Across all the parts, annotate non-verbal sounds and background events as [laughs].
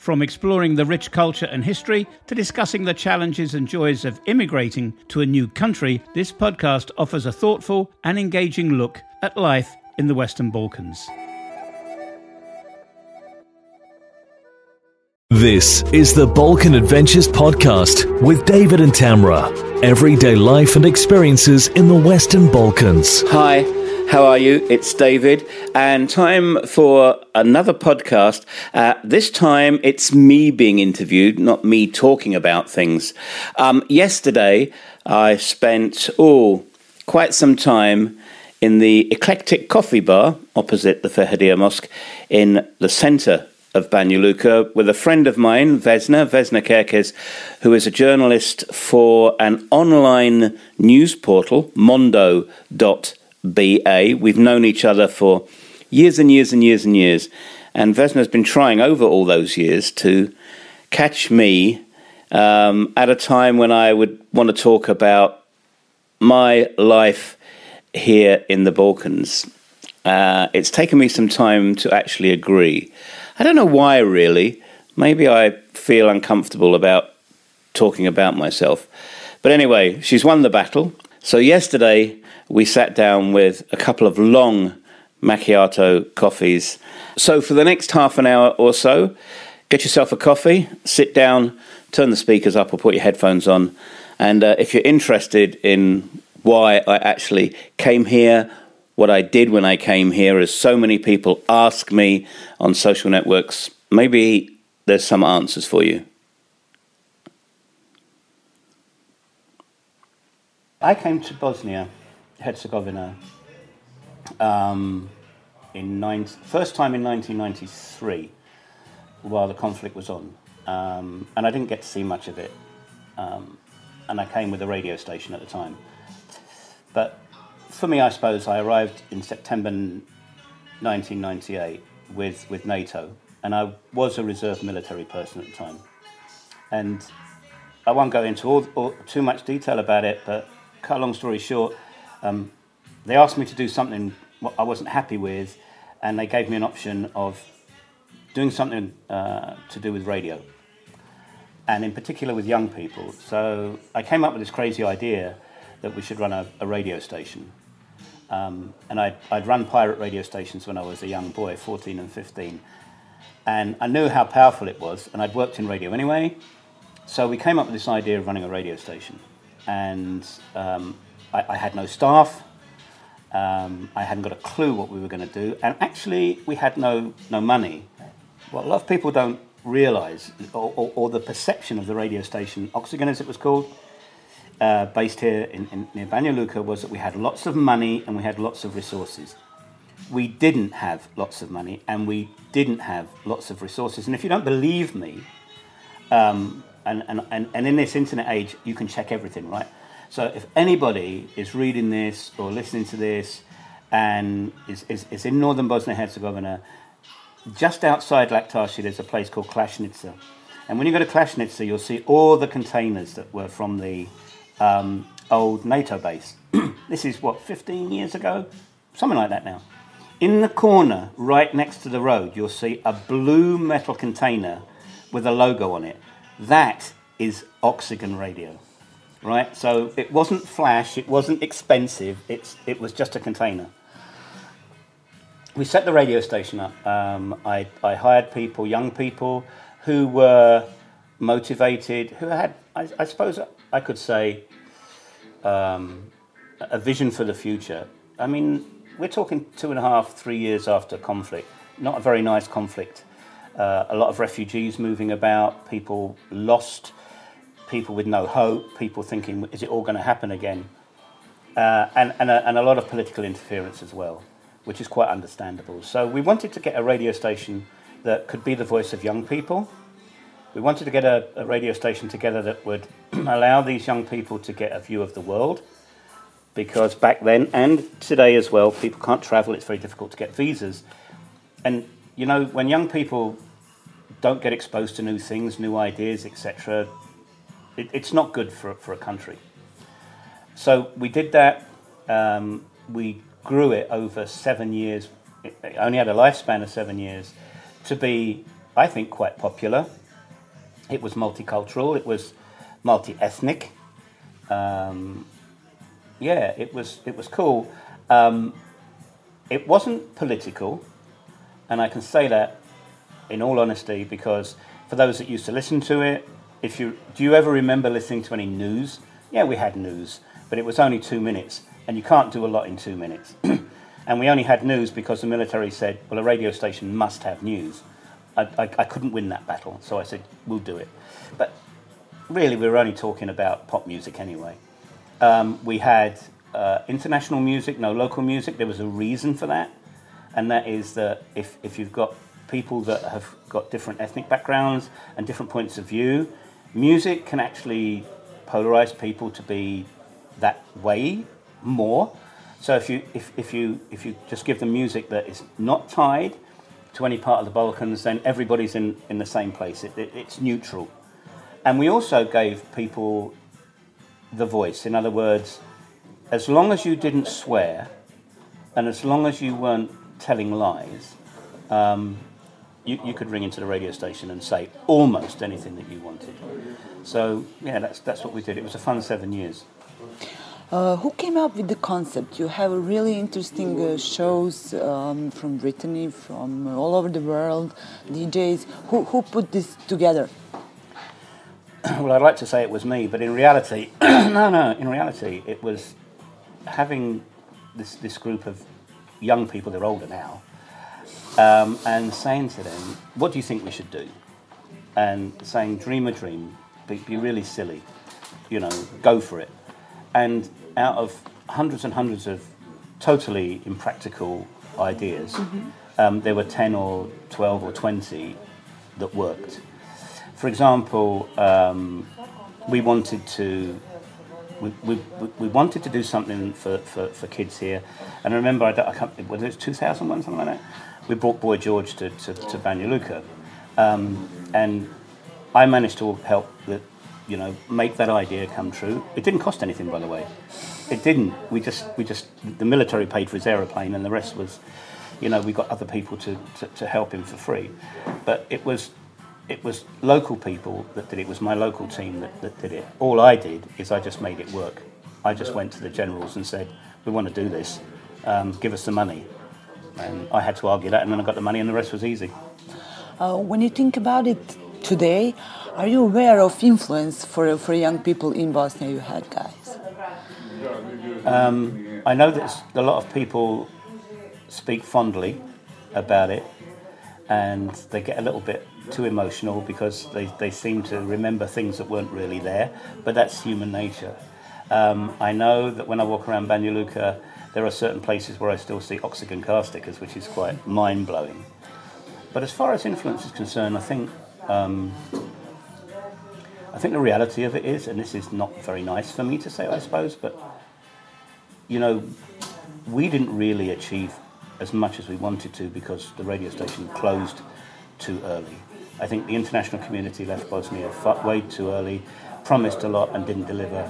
From exploring the rich culture and history to discussing the challenges and joys of immigrating to a new country, this podcast offers a thoughtful and engaging look at life in the Western Balkans. This is the Balkan Adventures Podcast with David and Tamara. Everyday life and experiences in the Western Balkans. Hi, how are you? It's David, and time for another podcast. Uh, this time it's me being interviewed, not me talking about things. Um, yesterday, I spent, oh, quite some time in the eclectic coffee bar opposite the Ferhadija Mosque in the centre of Banja Luka with a friend of mine, Vesna, Vesna Kerkez, who is a journalist for an online news portal, mondo.com BA. We've known each other for years and years and years and years. And Vesna's been trying over all those years to catch me um, at a time when I would want to talk about my life here in the Balkans. Uh, it's taken me some time to actually agree. I don't know why, really. Maybe I feel uncomfortable about talking about myself. But anyway, she's won the battle. So, yesterday, we sat down with a couple of long macchiato coffees. So, for the next half an hour or so, get yourself a coffee, sit down, turn the speakers up, or put your headphones on. And uh, if you're interested in why I actually came here, what I did when I came here, as so many people ask me on social networks, maybe there's some answers for you. I came to Bosnia Herzegovina um, in nine, first time in 1993 while the conflict was on. Um, and I didn't get to see much of it. Um, and I came with a radio station at the time. But for me, I suppose I arrived in September 1998 with, with NATO, and I was a reserve military person at the time. And I won't go into all, all, too much detail about it, but cut a long story short, um, they asked me to do something I wasn't happy with, and they gave me an option of doing something uh, to do with radio, and in particular with young people. So I came up with this crazy idea that we should run a, a radio station. Um, and I'd, I'd run pirate radio stations when I was a young boy, 14 and 15. And I knew how powerful it was, and I'd worked in radio anyway. So we came up with this idea of running a radio station. And um, I, I had no staff. Um, I hadn't got a clue what we were going to do, and actually, we had no no money. What a lot of people don't realise, or, or, or, the perception of the radio station Oksigen, as it was called, uh, based here in, in near Banja Luka, was that we had lots of money and we had lots of resources. We didn't have lots of money and we didn't have lots of resources. And if you don't believe me, um, and, and, and, and in this internet age, you can check everything, right? So if anybody is reading this or listening to this and is, is, is in northern Bosnia Herzegovina, just outside Laktashi, there's a place called Klasnica. And when you go to Klasnica, you'll see all the containers that were from the um, old NATO base. [clears throat] this is what, 15 years ago? Something like that now. In the corner, right next to the road, you'll see a blue metal container with a logo on it. That is Oksigen Radio right? So it wasn't flash, it wasn't expensive, it's, it was just a container. We set the radio station up. Um, I, I hired people, young people, who were motivated, who had, I, I suppose I could say, um, a vision for the future. I mean, we're talking two and a half, three years after conflict. Not a very nice conflict. Uh, a lot of refugees moving about, people lost people with no hope, people thinking, is it all going to happen again? Uh, and, and, a, and a lot of political interference as well, which is quite understandable. So we wanted to get a radio station that could be the voice of young people, we wanted to get a, a radio station together that would [clears throat] allow these young people to get a view of the world. Because back then and today as well, people can't travel, it's very difficult to get visas. And you know, when young people don't get exposed to new things, new ideas, etc., it, it's not good for, for a country. So we did that. Um, we grew it over seven years. It only had a lifespan of seven years to be, I think, quite popular. It was multicultural. It was multi-ethnic. Um, yeah, it was it was cool. Um, it wasn't political, and I can say that in all honesty because for those that used to listen to it, if you do you ever remember listening to any news? Yeah, we had news, but it was only two minutes, and you can't do a lot in two minutes. [clears throat] and we only had news because the military said, well, a radio station must have news. I, I, I couldn't win that battle, so I said, we'll do it. But really, we were only talking about pop music anyway. Um, we had uh, international music, no local music. There was a reason for that, and that is that if, if you've got people that have got different ethnic backgrounds and different points of view, music can actually polarize people to be that way more. So if you if, if you if you just give them music that is not tied to any part of the Balkans, then everybody's in, in the same place. It, it, it's neutral. And we also gave people the voice. In other words, as long as you didn't swear, and as long as you weren't telling lies, um, you, you could ring into the radio station and say almost anything that you wanted. So yeah, that's that's what we did. It was a fun seven years. Uh, who came up with the concept? You have really interesting uh, shows um, from Brittany, from all over the world, DJs. Who, who put this together? [clears throat] well, I'd like to say it was me, but in reality, [clears throat] no, no, in reality, it was having this, this group of young people, they're older now, um, and saying to them, what do you think we should do? And saying, dream a dream, be, be really silly, you know, go for it. And out of hundreds and hundreds of totally impractical ideas, mm-hmm. um, there were 10 or 12 or 20 that worked. For example, um, we wanted to we, we, we wanted to do something for, for, for kids here. And I remember, I, I can't, was it 2001, something like that? We brought Boy George to, to, to Banja. Um, and I managed to help the, you know, make that idea come true. It didn't cost anything, by the way. It didn't. We just, we just, the military paid for his aeroplane, and the rest was, you know, we got other people to, to, to help him for free. But it was, it was local people that did it. It was my local team that, that did it. All I did is I just made it work. I just went to the generals and said, "We want to do this. Um, give us the money." And I had to argue that, and then I got the money, and the rest was easy. Uh, when you think about it today, are you aware of influence for, for young people in Bosnia you had, guys? Um, I know that a lot of people speak fondly about it and they get a little bit too emotional because they, they seem to remember things that weren't really there, but that's human nature. Um, I know that when I walk around Banja Luka, there are certain places where I still see oxygen car stickers, which is quite mind blowing. But as far as influence is concerned, I think um, I think the reality of it is, and this is not very nice for me to say, I suppose, but you know, we didn't really achieve as much as we wanted to because the radio station closed too early. I think the international community left Bosnia way too early, promised a lot and didn't deliver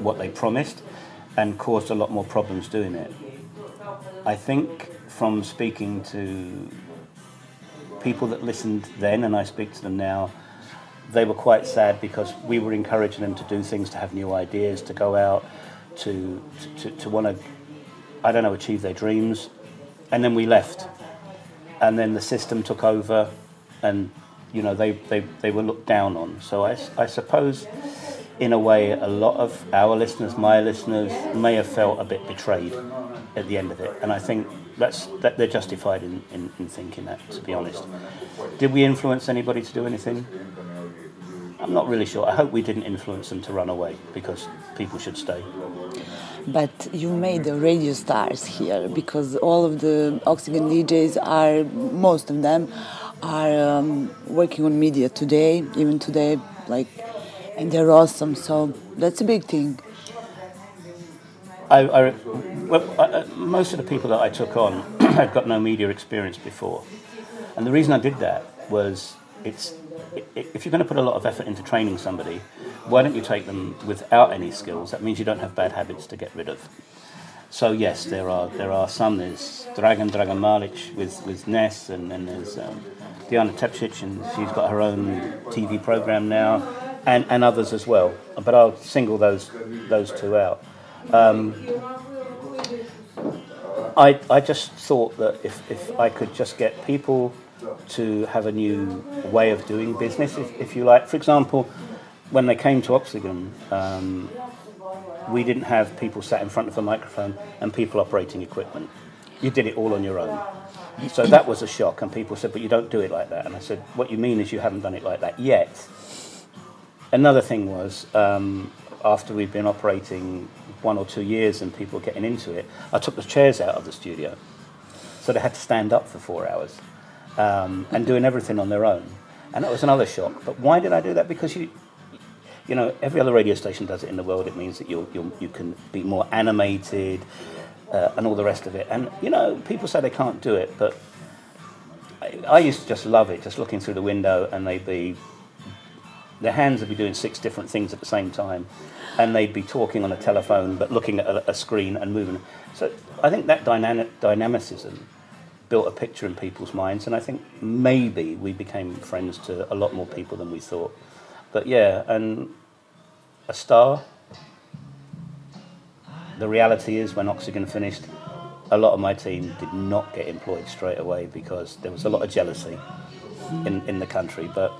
what they promised, and caused a lot more problems doing it. I think from speaking to people that listened then, and I speak to them now, they were quite sad because we were encouraging them to do things, to have new ideas, to go out, to to, to want to, I don't know, achieve their dreams, and then we left, and then the system took over, and you know they they, they were looked down on. So I, I suppose. In a way, a lot of our listeners, my listeners, may have felt a bit betrayed at the end of it, and I think that's that they're justified in, in, in thinking that. To be honest, did we influence anybody to do anything? I'm not really sure. I hope we didn't influence them to run away because people should stay. But you made the radio stars here because all of the Oksigen DJs are, most of them, are um, working on media today, even today, like, and they're awesome. So that's a big thing. I, I, well, I, most of the people that I took on [clears throat] had got no media experience before, and the reason I did that was it's if you're going to put a lot of effort into training somebody, why don't you take them without any skills? That means you don't have bad habits to get rid of. So yes, there are there are some. There's Dragan Dragan Malic with with Ness, and then there's um, Diana Tepcic, and she's got her own TV program now, and, and others as well. But I'll single those those two out. Um, I I just thought that if if I could just get people to have a new way of doing business, if, if you like. For example, when they came to Oksigen, um, we didn't have people sat in front of a microphone and people operating equipment. You did it all on your own. So that was a shock, and people said, But you don't do it like that. And I said, What you mean is you haven't done it like that yet. Another thing was, um, after we'd been operating one or two years and people getting into it, I took the chairs out of the studio. So they had to stand up for four hours um, and doing everything on their own. And that was another shock. But why did I do that? Because you, you know, every other radio station does it in the world. It means that you you can be more animated uh, and all the rest of it. And you know, people say they can't do it, but I, I used to just love it, just looking through the window, and they'd be their hands would be doing six different things at the same time, and they'd be talking on a telephone but looking at a, a screen and moving. So I think that dynamic dynamicism built a picture in people's minds, and I think maybe we became friends to a lot more people than we thought. But yeah, and a star. The reality is, when Oksigen finished, a lot of my team did not get employed straight away because there was a lot of jealousy in, in the country. But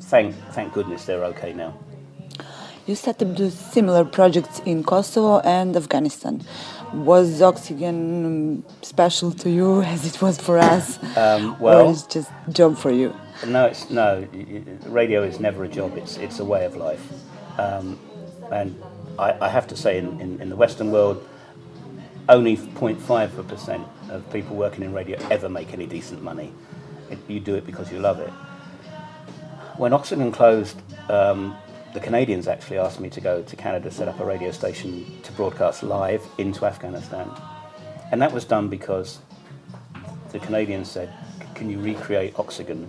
thank thank goodness they're okay now. You set up similar projects in Kosovo and Afghanistan. Was Oksigen special to you [laughs] as it was for us? Um, well, or is just job for you? No, it's no. Radio is never a job. It's it's a way of life, um, and I, I, have to say, in, in, in the Western world, only 0.5 percent of people working in radio ever make any decent money. It, you do it because you love it. When Oksigen closed, um, the Canadians actually asked me to go to Canada, set up a radio station to broadcast live into Afghanistan, and that was done because the Canadians said, "Can you recreate Oksigen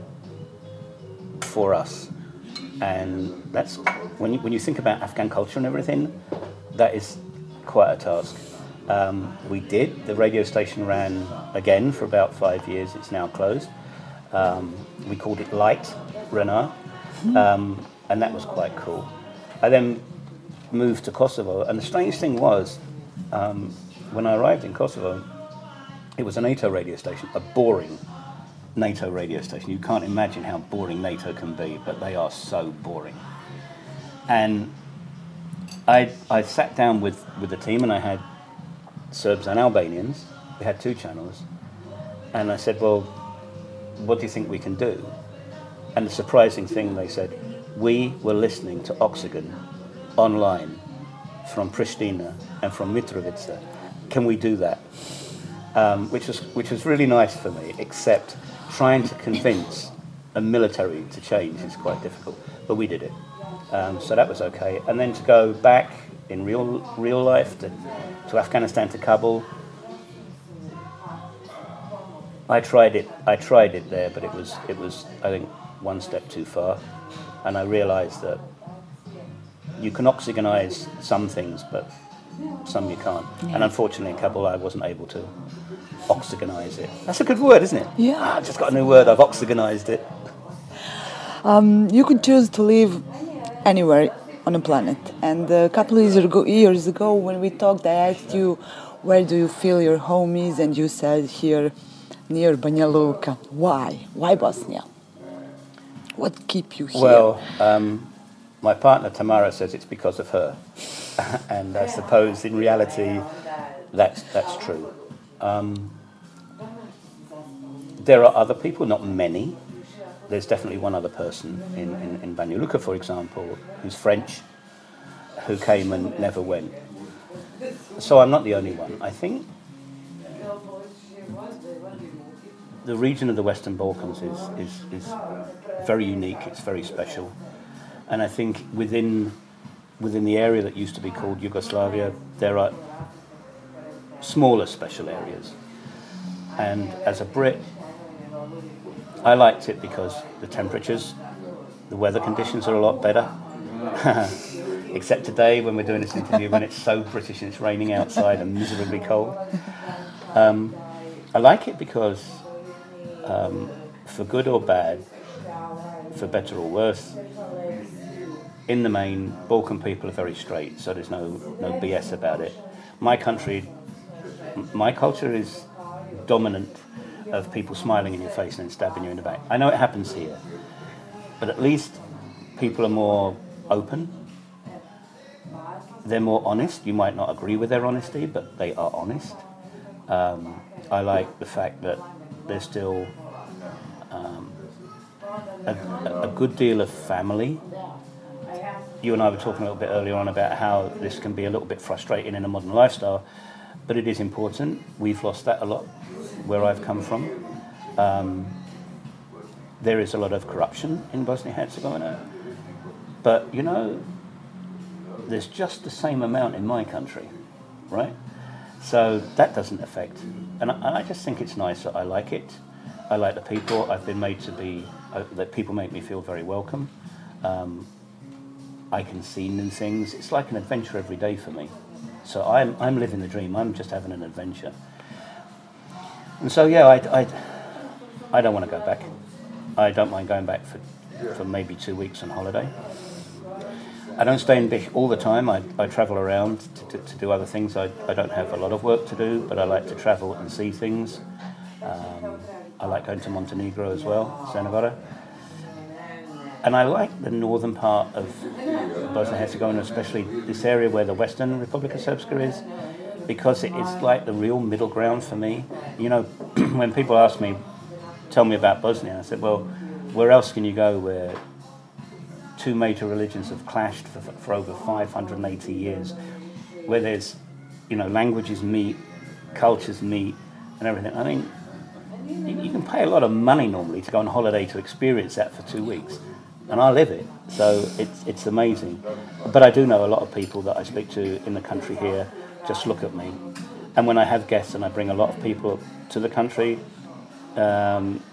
for us. And that's when you, when you think about Afghan culture and everything, that is quite a task. Um, we did. The radio station ran again for about five years. It's now closed. Um, we called it Light Renard, um, and that was quite cool. I then moved to Kosovo, and the strange thing was, um, when I arrived in Kosovo, it was a NATO radio station, a boring NATO radio station. You can't imagine how boring NATO can be, but they are so boring. And I, I sat down with, with the team and I had Serbs and Albanians. We had two channels. And I said, Well, what do you think we can do? And the surprising thing, they said, We were listening to Oksigen online from Pristina and from Mitrovica. Can we do that? Um, which, was, which was really nice for me, except trying to convince a military to change is quite difficult, but we did it. Um, so that was okay. And then to go back in real real life to, to Afghanistan to Kabul, I tried it. I tried it there, but it was it was I think one step too far, and I realised that you can oxygenize some things, but some you can't. Yeah. And unfortunately, in Kabul, I wasn't able to oxygenize it. That's a good word, isn't it? Yeah. Ah, I just got a new word. I've oxygenized it. Um, you could choose to live anywhere on a planet. And a couple of years ago, years ago, when we talked, I asked you, where do you feel your home is? And you said here, near Banja Luka. Why? Why Bosnia? What keep you here? Well, um, my partner Tamara says it's because of her. [laughs] and I suppose in reality, that's, that's true. Um, there are other people, not many. There's definitely one other person in, in, in for example, who's French, who came and never went. So I'm not the only one. I think the region of the Western Balkans is, is, is very unique, it's very special. And I think within, within the area that used to be called Yugoslavia, there are smaller special areas. And as a Brit, I liked it because the temperatures, the weather conditions are a lot better. [laughs] Except today when we're doing this interview when it's so British and it's raining outside and miserably cold. Um, I like it because, um, for good or bad, for better or worse, in the main, Balkan people are very straight, so there's no, no BS about it. My country, my culture is dominant of people smiling in your face and then stabbing you in the back. I know it happens here, but at least people are more open. They're more honest. You might not agree with their honesty, but they are honest. Um, I like the fact that there's still um, a, a good deal of family. You and I were talking a little bit earlier on about how this can be a little bit frustrating in a modern lifestyle, but it is important. We've lost that a lot where I've come from. Um, there is a lot of corruption in Bosnia Herzegovina, but you know, there's just the same amount in my country, right? So that doesn't affect, and I, and I just think it's nice. That I like it. I like the people. I've been made to be. Uh, that people make me feel very welcome. Um, I can see new things. It's like an adventure every day for me. So I'm I'm living the dream. I'm just having an adventure. And so yeah, I I, I don't want to go back. I don't mind going back for for maybe two weeks on holiday. I don't stay in Bish all the time. I, I travel around to, to, to do other things. I, I don't have a lot of work to do, but I like to travel and see things. Um, I like going to Montenegro as well, Crna And I like the northern part of Bosnia and Herzegovina, especially this area where the Western Republic of Srpska is, because it is like the real middle ground for me. You know, [clears throat] when people ask me, tell me about Bosnia, I said, well, where else can you go where two major religions have clashed for, for over 580 years, where there's, you know, languages meet, cultures meet, and everything. I mean, you, you can pay a lot of money normally to go on holiday to experience that for two weeks, and I live it, so it's it's amazing. But I do know a lot of people that I speak to in the country here just look at me, and when I have guests and I bring a lot of people to the country. Um,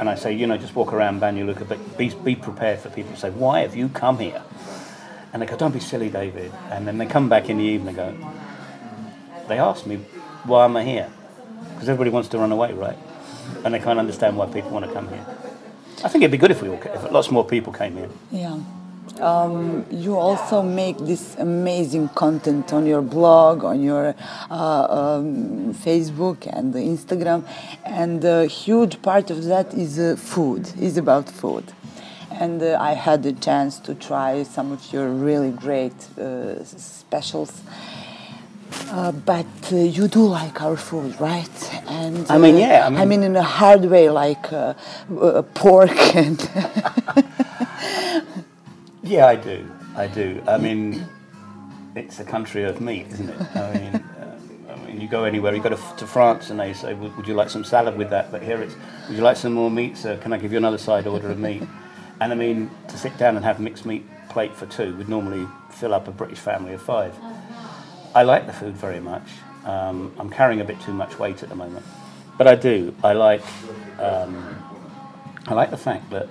and I say, you know, just walk around Banja but be, be prepared for people to say, why have you come here? And they go, don't be silly, David. And then they come back in the evening and go, they ask me, why am I here? Because everybody wants to run away, right? And they can't understand why people want to come here. I think it'd be good if we all, if lots more people came here. Yeah. Um, you also make this amazing content on your blog, on your uh, um, Facebook and Instagram, and a huge part of that is uh, food, is about food. And uh, I had the chance to try some of your really great uh, specials. Uh, but uh, you do like our food, right? And I mean, uh, yeah, I mean- I mean in a hard way, like uh, uh, pork and [laughs] Yeah, I do. I do. I mean, it's a country of meat, isn't it? I mean, uh, I mean, you go anywhere. You go to, to France, and they say, "Would would you like some salad with that?" But here it's, "Would you like some more meat, sir? Can I give you another side order of meat?" And I mean, to sit down and have mixed meat plate for two would normally fill up a British family of five. I like the food very much. Um, I'm carrying a bit too much weight at the moment, but I do. I like. Um, I like the fact that,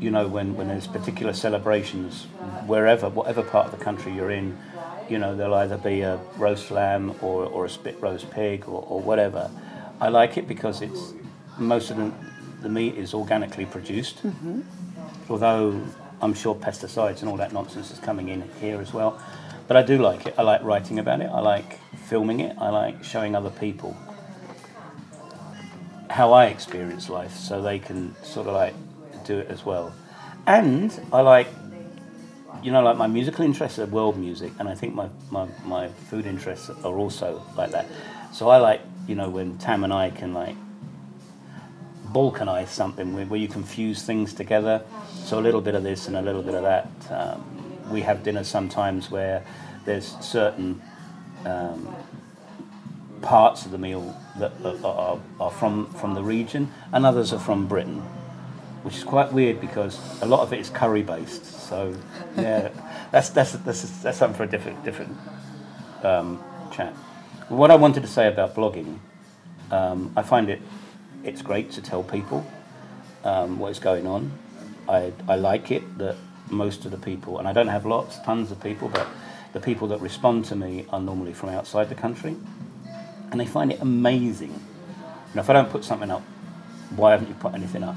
you know, when, when there's particular celebrations, wherever, whatever part of the country you're in, you know, there'll either be a roast lamb or, or a spit roast pig or, or whatever. I like it because it's most of the, the meat is organically produced, mm-hmm. although I'm sure pesticides and all that nonsense is coming in here as well. But I do like it. I like writing about it. I like filming it. I like showing other people how I experience life so they can sort of like do it as well. And I like, you know, like my musical interests are world music, and I think my, my, my food interests are also like that. So I like, you know, when Tam and I can like balkanize something where, where you can fuse things together. So a little bit of this and a little bit of that. Um, we have dinners sometimes where there's certain um, parts of the meal that are, are, are from, from the region, and others are from Britain, which is quite weird because a lot of it is curry based. So, yeah, [laughs] that's, that's, that's, that's something for a different, different um, chat. What I wanted to say about blogging, um, I find it it's great to tell people um, what is going on. I, I like it that most of the people, and I don't have lots, tons of people, but the people that respond to me are normally from outside the country, and they find it amazing. Know, if I don't put something up, why haven't you put anything up?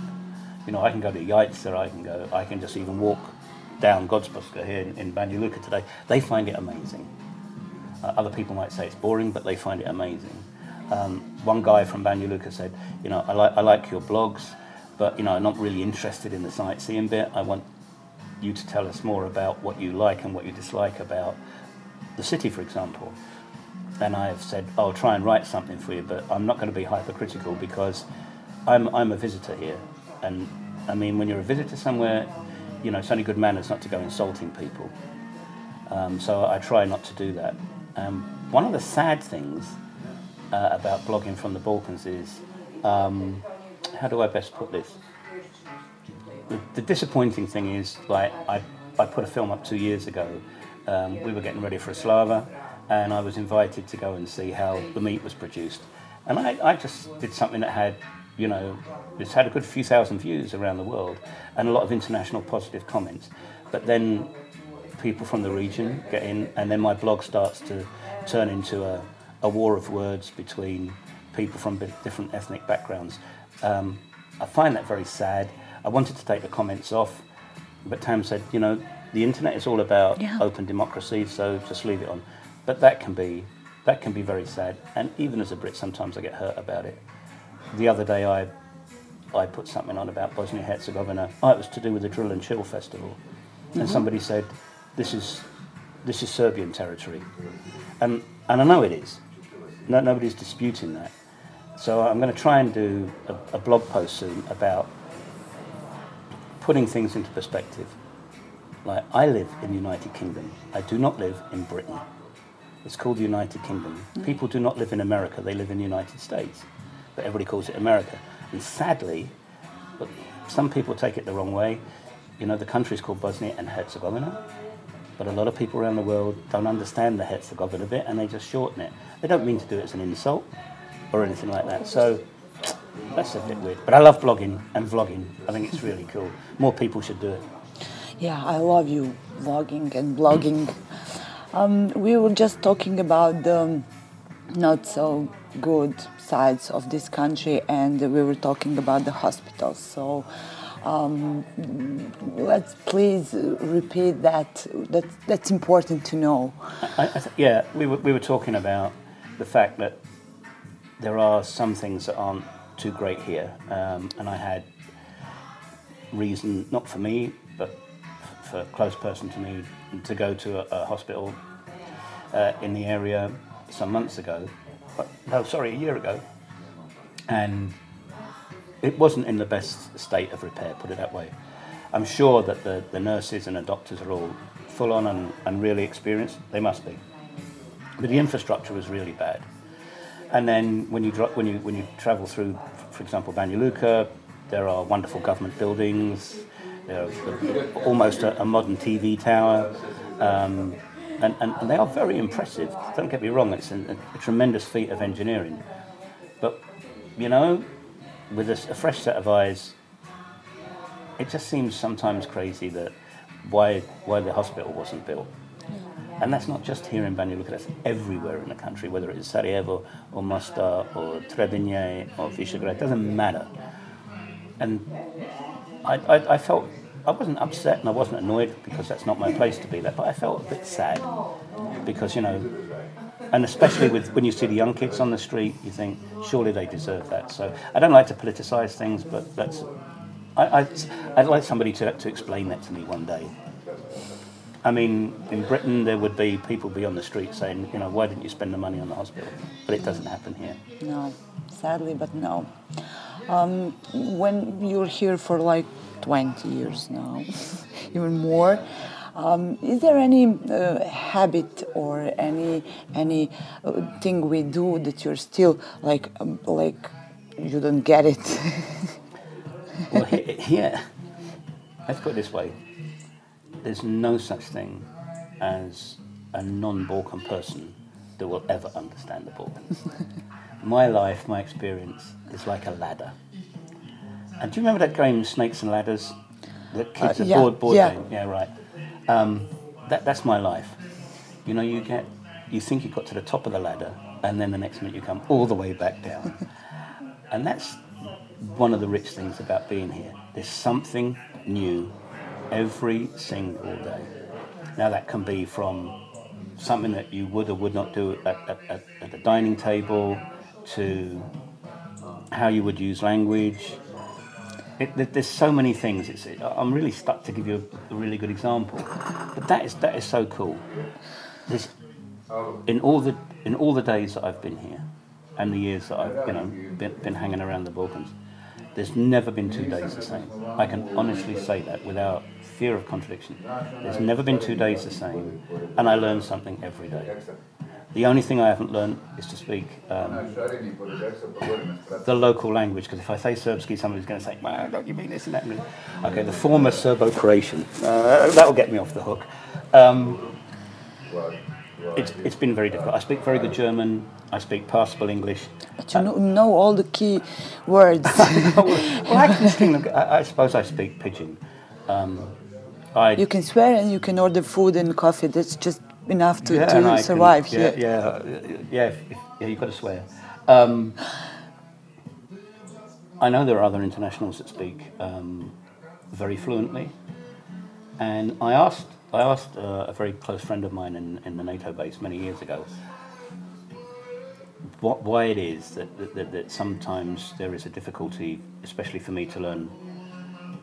You know, I can go to Jajce, I can go, I can just even walk down Gospodska here in, in today. They find it amazing. Uh, other people might say it's boring, but they find it amazing. Um, one guy from Banja Luka said, you know, I like, I like your blogs, but, you know, I'm not really interested in the sightseeing bit. I want you to tell us more about what you like and what you dislike about the city, for example. And I've said, I'll try and write something for you, but I'm not going to be hypercritical because I'm, I'm a visitor here. And I mean, when you're a visitor somewhere, you know, it's only good manners not to go insulting people. Um, so I try not to do that. Um, one of the sad things uh, about blogging from the Balkans is um, how do I best put this? The, the, disappointing thing is, like, I, I put a film up two years ago. Um, we were getting ready for a Slava, and I was invited to go and see how the meat was produced. And I, I just did something that had, you know, it's had a good few thousand views around the world and a lot of international positive comments. But then people from the region get in, and then my blog starts to turn into a, a war of words between people from different ethnic backgrounds. Um, I find that very sad. I wanted to take the comments off, but Tam said, you know, the internet is all about yeah. open democracy, so just leave it on. But that can be that can be very sad, and even as a Brit, sometimes I get hurt about it. The other day, I I put something on about Bosnia Herzegovina. Oh, it was to do with the Drill and Chill festival, mm-hmm. and somebody said, "This is this is Serbian territory," and and I know it is. No, nobody's disputing that. So I'm going to try and do a, a blog post soon about putting things into perspective. Like, I live in the United Kingdom. I do not live in Britain. It's called the United Kingdom. Mm. People do not live in America, they live in the United States. But everybody calls it America. And sadly, some people take it the wrong way. You know, the country is called Bosnia and Herzegovina, but a lot of people around the world don't understand the Herzegovina bit and they just shorten it. They don't mean to do it as an insult or anything like that. So that's a bit weird. But I love blogging and vlogging. I think it's really cool. More people should do it. Yeah, I love you vlogging and blogging. Um, we were just talking about the not so good sides of this country, and we were talking about the hospitals. So. Um, let's please repeat that. That that's important to know. I, I th- yeah, we were, we were talking about the fact that there are some things that aren't too great here, um, and I had reason, not for me, but for a close person to me, to go to a, a hospital uh, in the area some months ago. But, no, sorry, a year ago, and it wasn't in the best state of repair, put it that way. I'm sure that the, the nurses and the doctors are all full on and, and really experienced. They must be. But the infrastructure was really bad. And then when you, when you, when you travel through, for example, Banja Luka, there are wonderful government buildings, there are almost a, a modern TV tower, um, and, and, and, they are very impressive. Don't get me wrong, it's a, a tremendous feat of engineering. But, you know, with a, a fresh set of eyes, it just seems sometimes crazy that why, why the hospital wasn't built. And that's not just here in Banja Luka, that's everywhere in the country, whether it's Sarajevo or Mostar or Trebinje or Visegrad, it doesn't matter. And I, I, I, felt, I wasn't upset and I wasn't annoyed because that's not my place to be there, but I felt a bit sad because, you know, and especially with when you see the young kids on the street, you think surely they deserve that. So I don't like to politicise things, but that's I, I, I'd like somebody to, to explain that to me one day. I mean, in Britain, there would be people be on the street saying, you know, why didn't you spend the money on the hospital? But it doesn't happen here. No, sadly, but no. Um, when you're here for like 20 years now, [laughs] even more, Um, is there any uh, habit or any any uh, thing we do that you're still like um, like you don't get it? [laughs] Well, yeah. Let's put it this way: there's no such thing as a non-Balkan person that will ever understand the Balkans. [laughs] my life, my experience is like a ladder. And do you remember that game, Snakes and Ladders? The kids, Uh, yeah, board, board yeah. game. Yeah, right. Um, that, that's my life. You know, you get, you think you got to the top of the ladder, and then the next minute you come all the way back down. [laughs] and that's one of the rich things about being here. There's something new every single day. Now that can be from something that you would or would not do at, at, at, at the dining table to how you would use language. It, there's so many things. It's, I'm really stuck to give you a, a really good example, but that is that is so cool. In all the in all the days that I've been here, and the years that I've you know been, been hanging around the Balkans, there's never been two days the same. I can honestly say that without fear of contradiction. There's never been two days the same, and I learn something every day. The only thing I haven't learned is to speak um, the local language, because if I say Serbsky, somebody's going to say, well, don't you mean this and that? and that?" Okay, the former Serbo-Croatian. Uh, that will get me off the hook. Um, it's, it's been very difficult. I speak very good German. I speak passable English. But you know, know all the key words. [laughs] well, actually, speaking of- I, I suppose I speak Pidgin. Um, I, you can swear and you can order food and coffee. That's just enough to, I to can- survive yeah, here. Yeah, yeah, if, if, yeah. You've got to swear. Um, I know there are other internationals that speak um, very fluently, and I asked I asked uh, a very close friend of mine in, in the NATO base many years ago what, why it is that, that, that, that sometimes there is a difficulty, especially for me to learn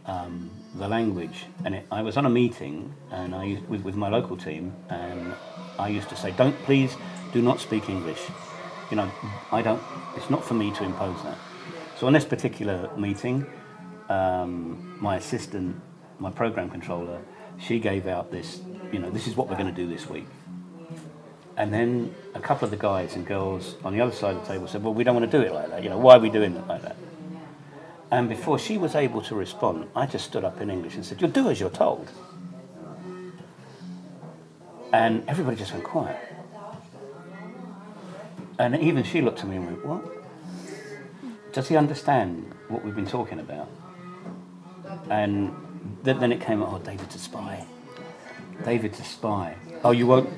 um, the language. And it, I was on a meeting and I with, with my local team, and I used to say, "Don't please do not speak English." You know, I don't. It's not for me to impose that. So on this particular meeting, um, my assistant, my program controller, she gave out this. You know, this is what we're going to do this week. And then a couple of the guys and girls on the other side of the table said, "Well, we don't want to do it like that. You know, why are we doing it like that?" And before she was able to respond, I just stood up in English and said, "You'll do as you're told." And everybody just went quiet. And even she looked at me and went, "What? Does he understand what we've been talking about?" And then, it came, "Oh, David's a spy. David's a spy. Oh, you won't."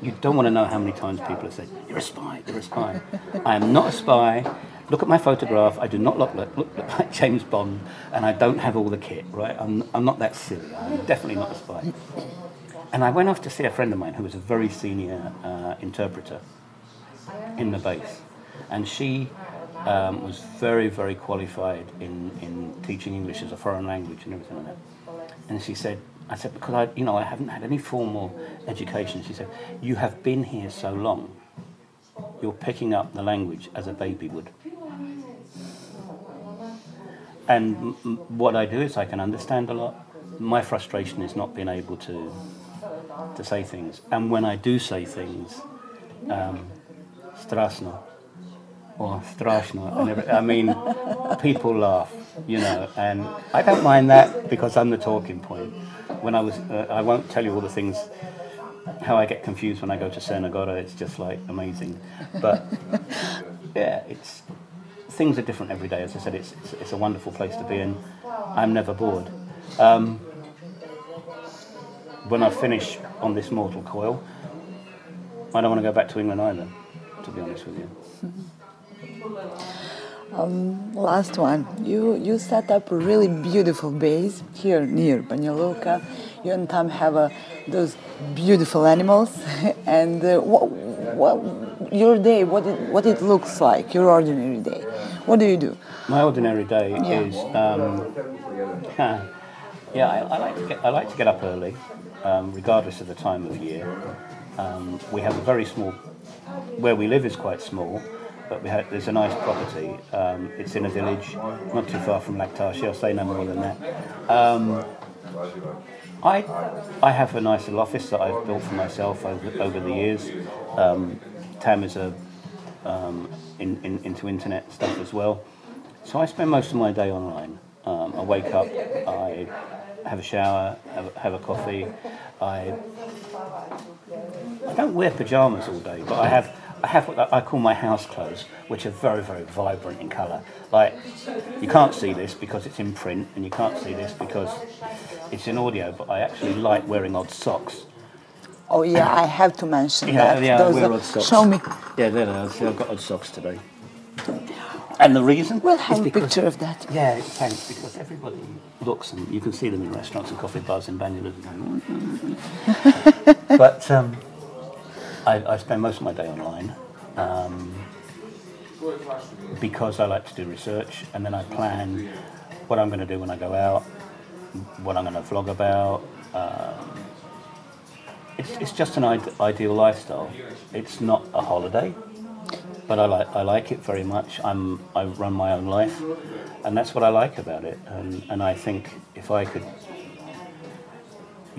You don't want to know how many times people have said, You're a spy, you're a spy. I am not a spy. Look at my photograph. I do not look, look, look like James Bond, and I don't have all the kit, right? I'm, I'm not that silly. I'm definitely not a spy. And I went off to see a friend of mine who was a very senior uh, interpreter in the base. And she um, was very, very qualified in, in teaching English as a foreign language and everything like that. And she said, I said, because I, you know, I haven't had any formal education. She said, you have been here so long, you're picking up the language as a baby would. And what I do is I can understand a lot. My frustration is not being able to to say things. And when I do say things, um, strasno or strashno, and every, I mean, people laugh, you know, and I don't mind that because I'm the talking point. When I was, uh, I won't tell you all the things, how I get confused when I go to Senagora. It's just like amazing, but yeah, it's things are different every day. As I said, it's it's, it's a wonderful place to be in. I'm never bored. Um, when I finish on this mortal coil, I don't want to go back to England either, to be honest with you. [laughs] Last one. You you set up a really beautiful base here near Banjuluka. You and Tom have a, those beautiful animals, [laughs] and uh, what, what your day? What it, what it looks like? Your ordinary day. What do you do? My ordinary day Yeah. is, um, yeah, I, I like to get I like to get up early, um, regardless of the time of year. Um, we have a very small, where we live is quite small, but we have, there's a nice property. Um, it's in a village, not too far from Laktashi. I'll say no more than that. Um, I, I have a nice little office that I've built for myself over, over the years. Um, Tam is a, um, in, in, into internet stuff as well. So I spend most of my day online. Um, I wake up, I have a shower, have, have a coffee. I, I don't wear pajamas all day, but I have I have what I call my house clothes, which are very, very vibrant in colour. Like, you can't see this because it's in print, and you can't see this because it's in audio, but I actually like wearing odd socks. Oh yeah, I have to mention Yeah, that. yeah, I Those wear are- odd socks. Show me. Yeah, there they are. See, I've got odd socks today. And the reason? We'll have a picture of that. Yeah, thanks, because everybody looks, and you can see them in restaurants and coffee bars in Banja Luka. going, "Mm." [laughs] but um, I, I spend most of my day online um, because I like to do research, and then I plan what I'm going to do when I go out, what I'm going to vlog about. Um, it's, it's just an ide- ideal lifestyle. It's not a holiday but I like I like it very much. I'm I run my own life, and that's what I like about it. And and I think if I could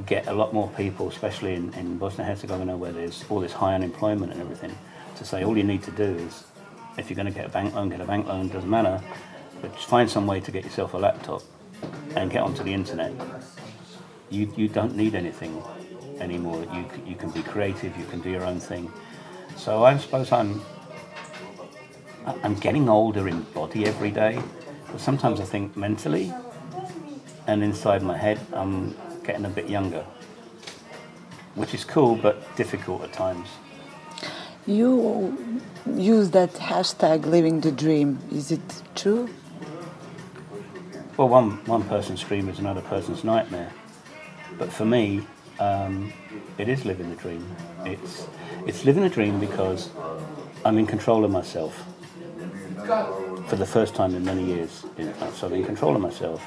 get a lot more people, especially in, in Bosnia Herzegovina, where there's all this high unemployment and everything, to say all you need to do is, if you're going to get a bank loan, get a bank loan. Doesn't matter, but just find some way to get yourself a laptop and get onto the internet. You you don't need anything anymore. You you can be creative. You can do your own thing. So I suppose I'm I'm getting older in body every day, but sometimes I think mentally and inside my head I'm getting a bit younger, which is cool but difficult at times. You use that hashtag living the dream. Is it true? Well, one, one person's dream is another person's nightmare. But for me, um, it is living the dream. It's, it's living a dream because I'm in control of myself. For the first time in many years, so I'm in control of myself.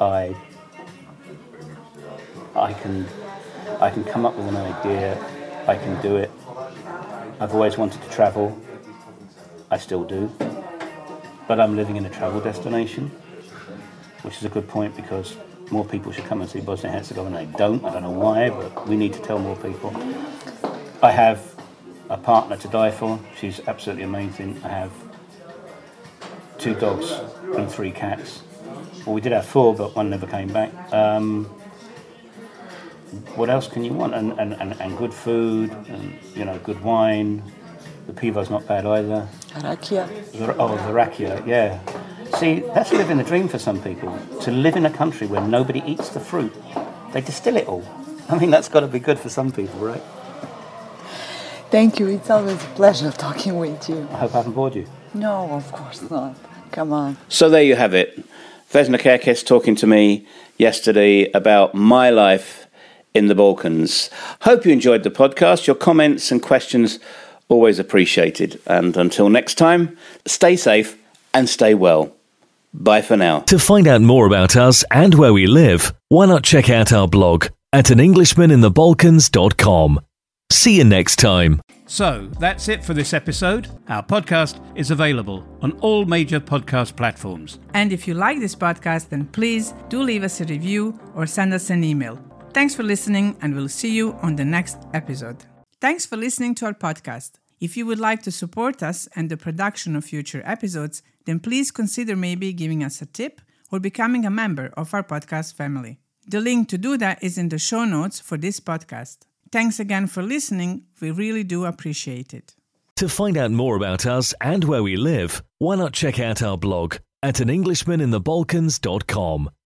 I, I can, I can come up with an idea. I can do it. I've always wanted to travel. I still do. But I'm living in a travel destination which is a good point because more people should come and see Bosnia and Herzegovina. They don't. I don't know why, but we need to tell more people. I have a partner to die for. She's absolutely amazing. I have two dogs and three cats. Well, we did have four, but one never came back. Um, what else can you want? And, and, and, and good food, and you know, good wine. The pivo's not bad either. Rakia. Oh, the rakia, yeah. See, that's living the dream for some people. To live in a country where nobody eats the fruit, they distill it all. [laughs] I mean, that's got to be good for some people, right? Thank you. It's always a pleasure talking with you. I hope I haven't bored you. No, of course not. Come on. So there you have it. Vesna Kerkez talking to me yesterday about my life in the Balkans. Hope you enjoyed the podcast. Your comments and questions always appreciated. And until next time, stay safe and stay well. Bye for now. To find out more about us and where we live, why not check out our blog at anenglishmaninthebalkans.com. See you next time. So that's it for this episode. Our podcast is available on all major podcast platforms. And if you like this podcast, then please do leave us a review or send us an email. Thanks for listening, and we'll see you on the next episode. Thanks for listening to our podcast. If you would like to support us and the production of future episodes, then please consider maybe giving us a tip or becoming a member of our podcast family. The link to do that is in the show notes for this podcast. Thanks again for listening. We really do appreciate it. To find out more about us and where we live, why not check out our blog at anenglishmaninthebalkans.com.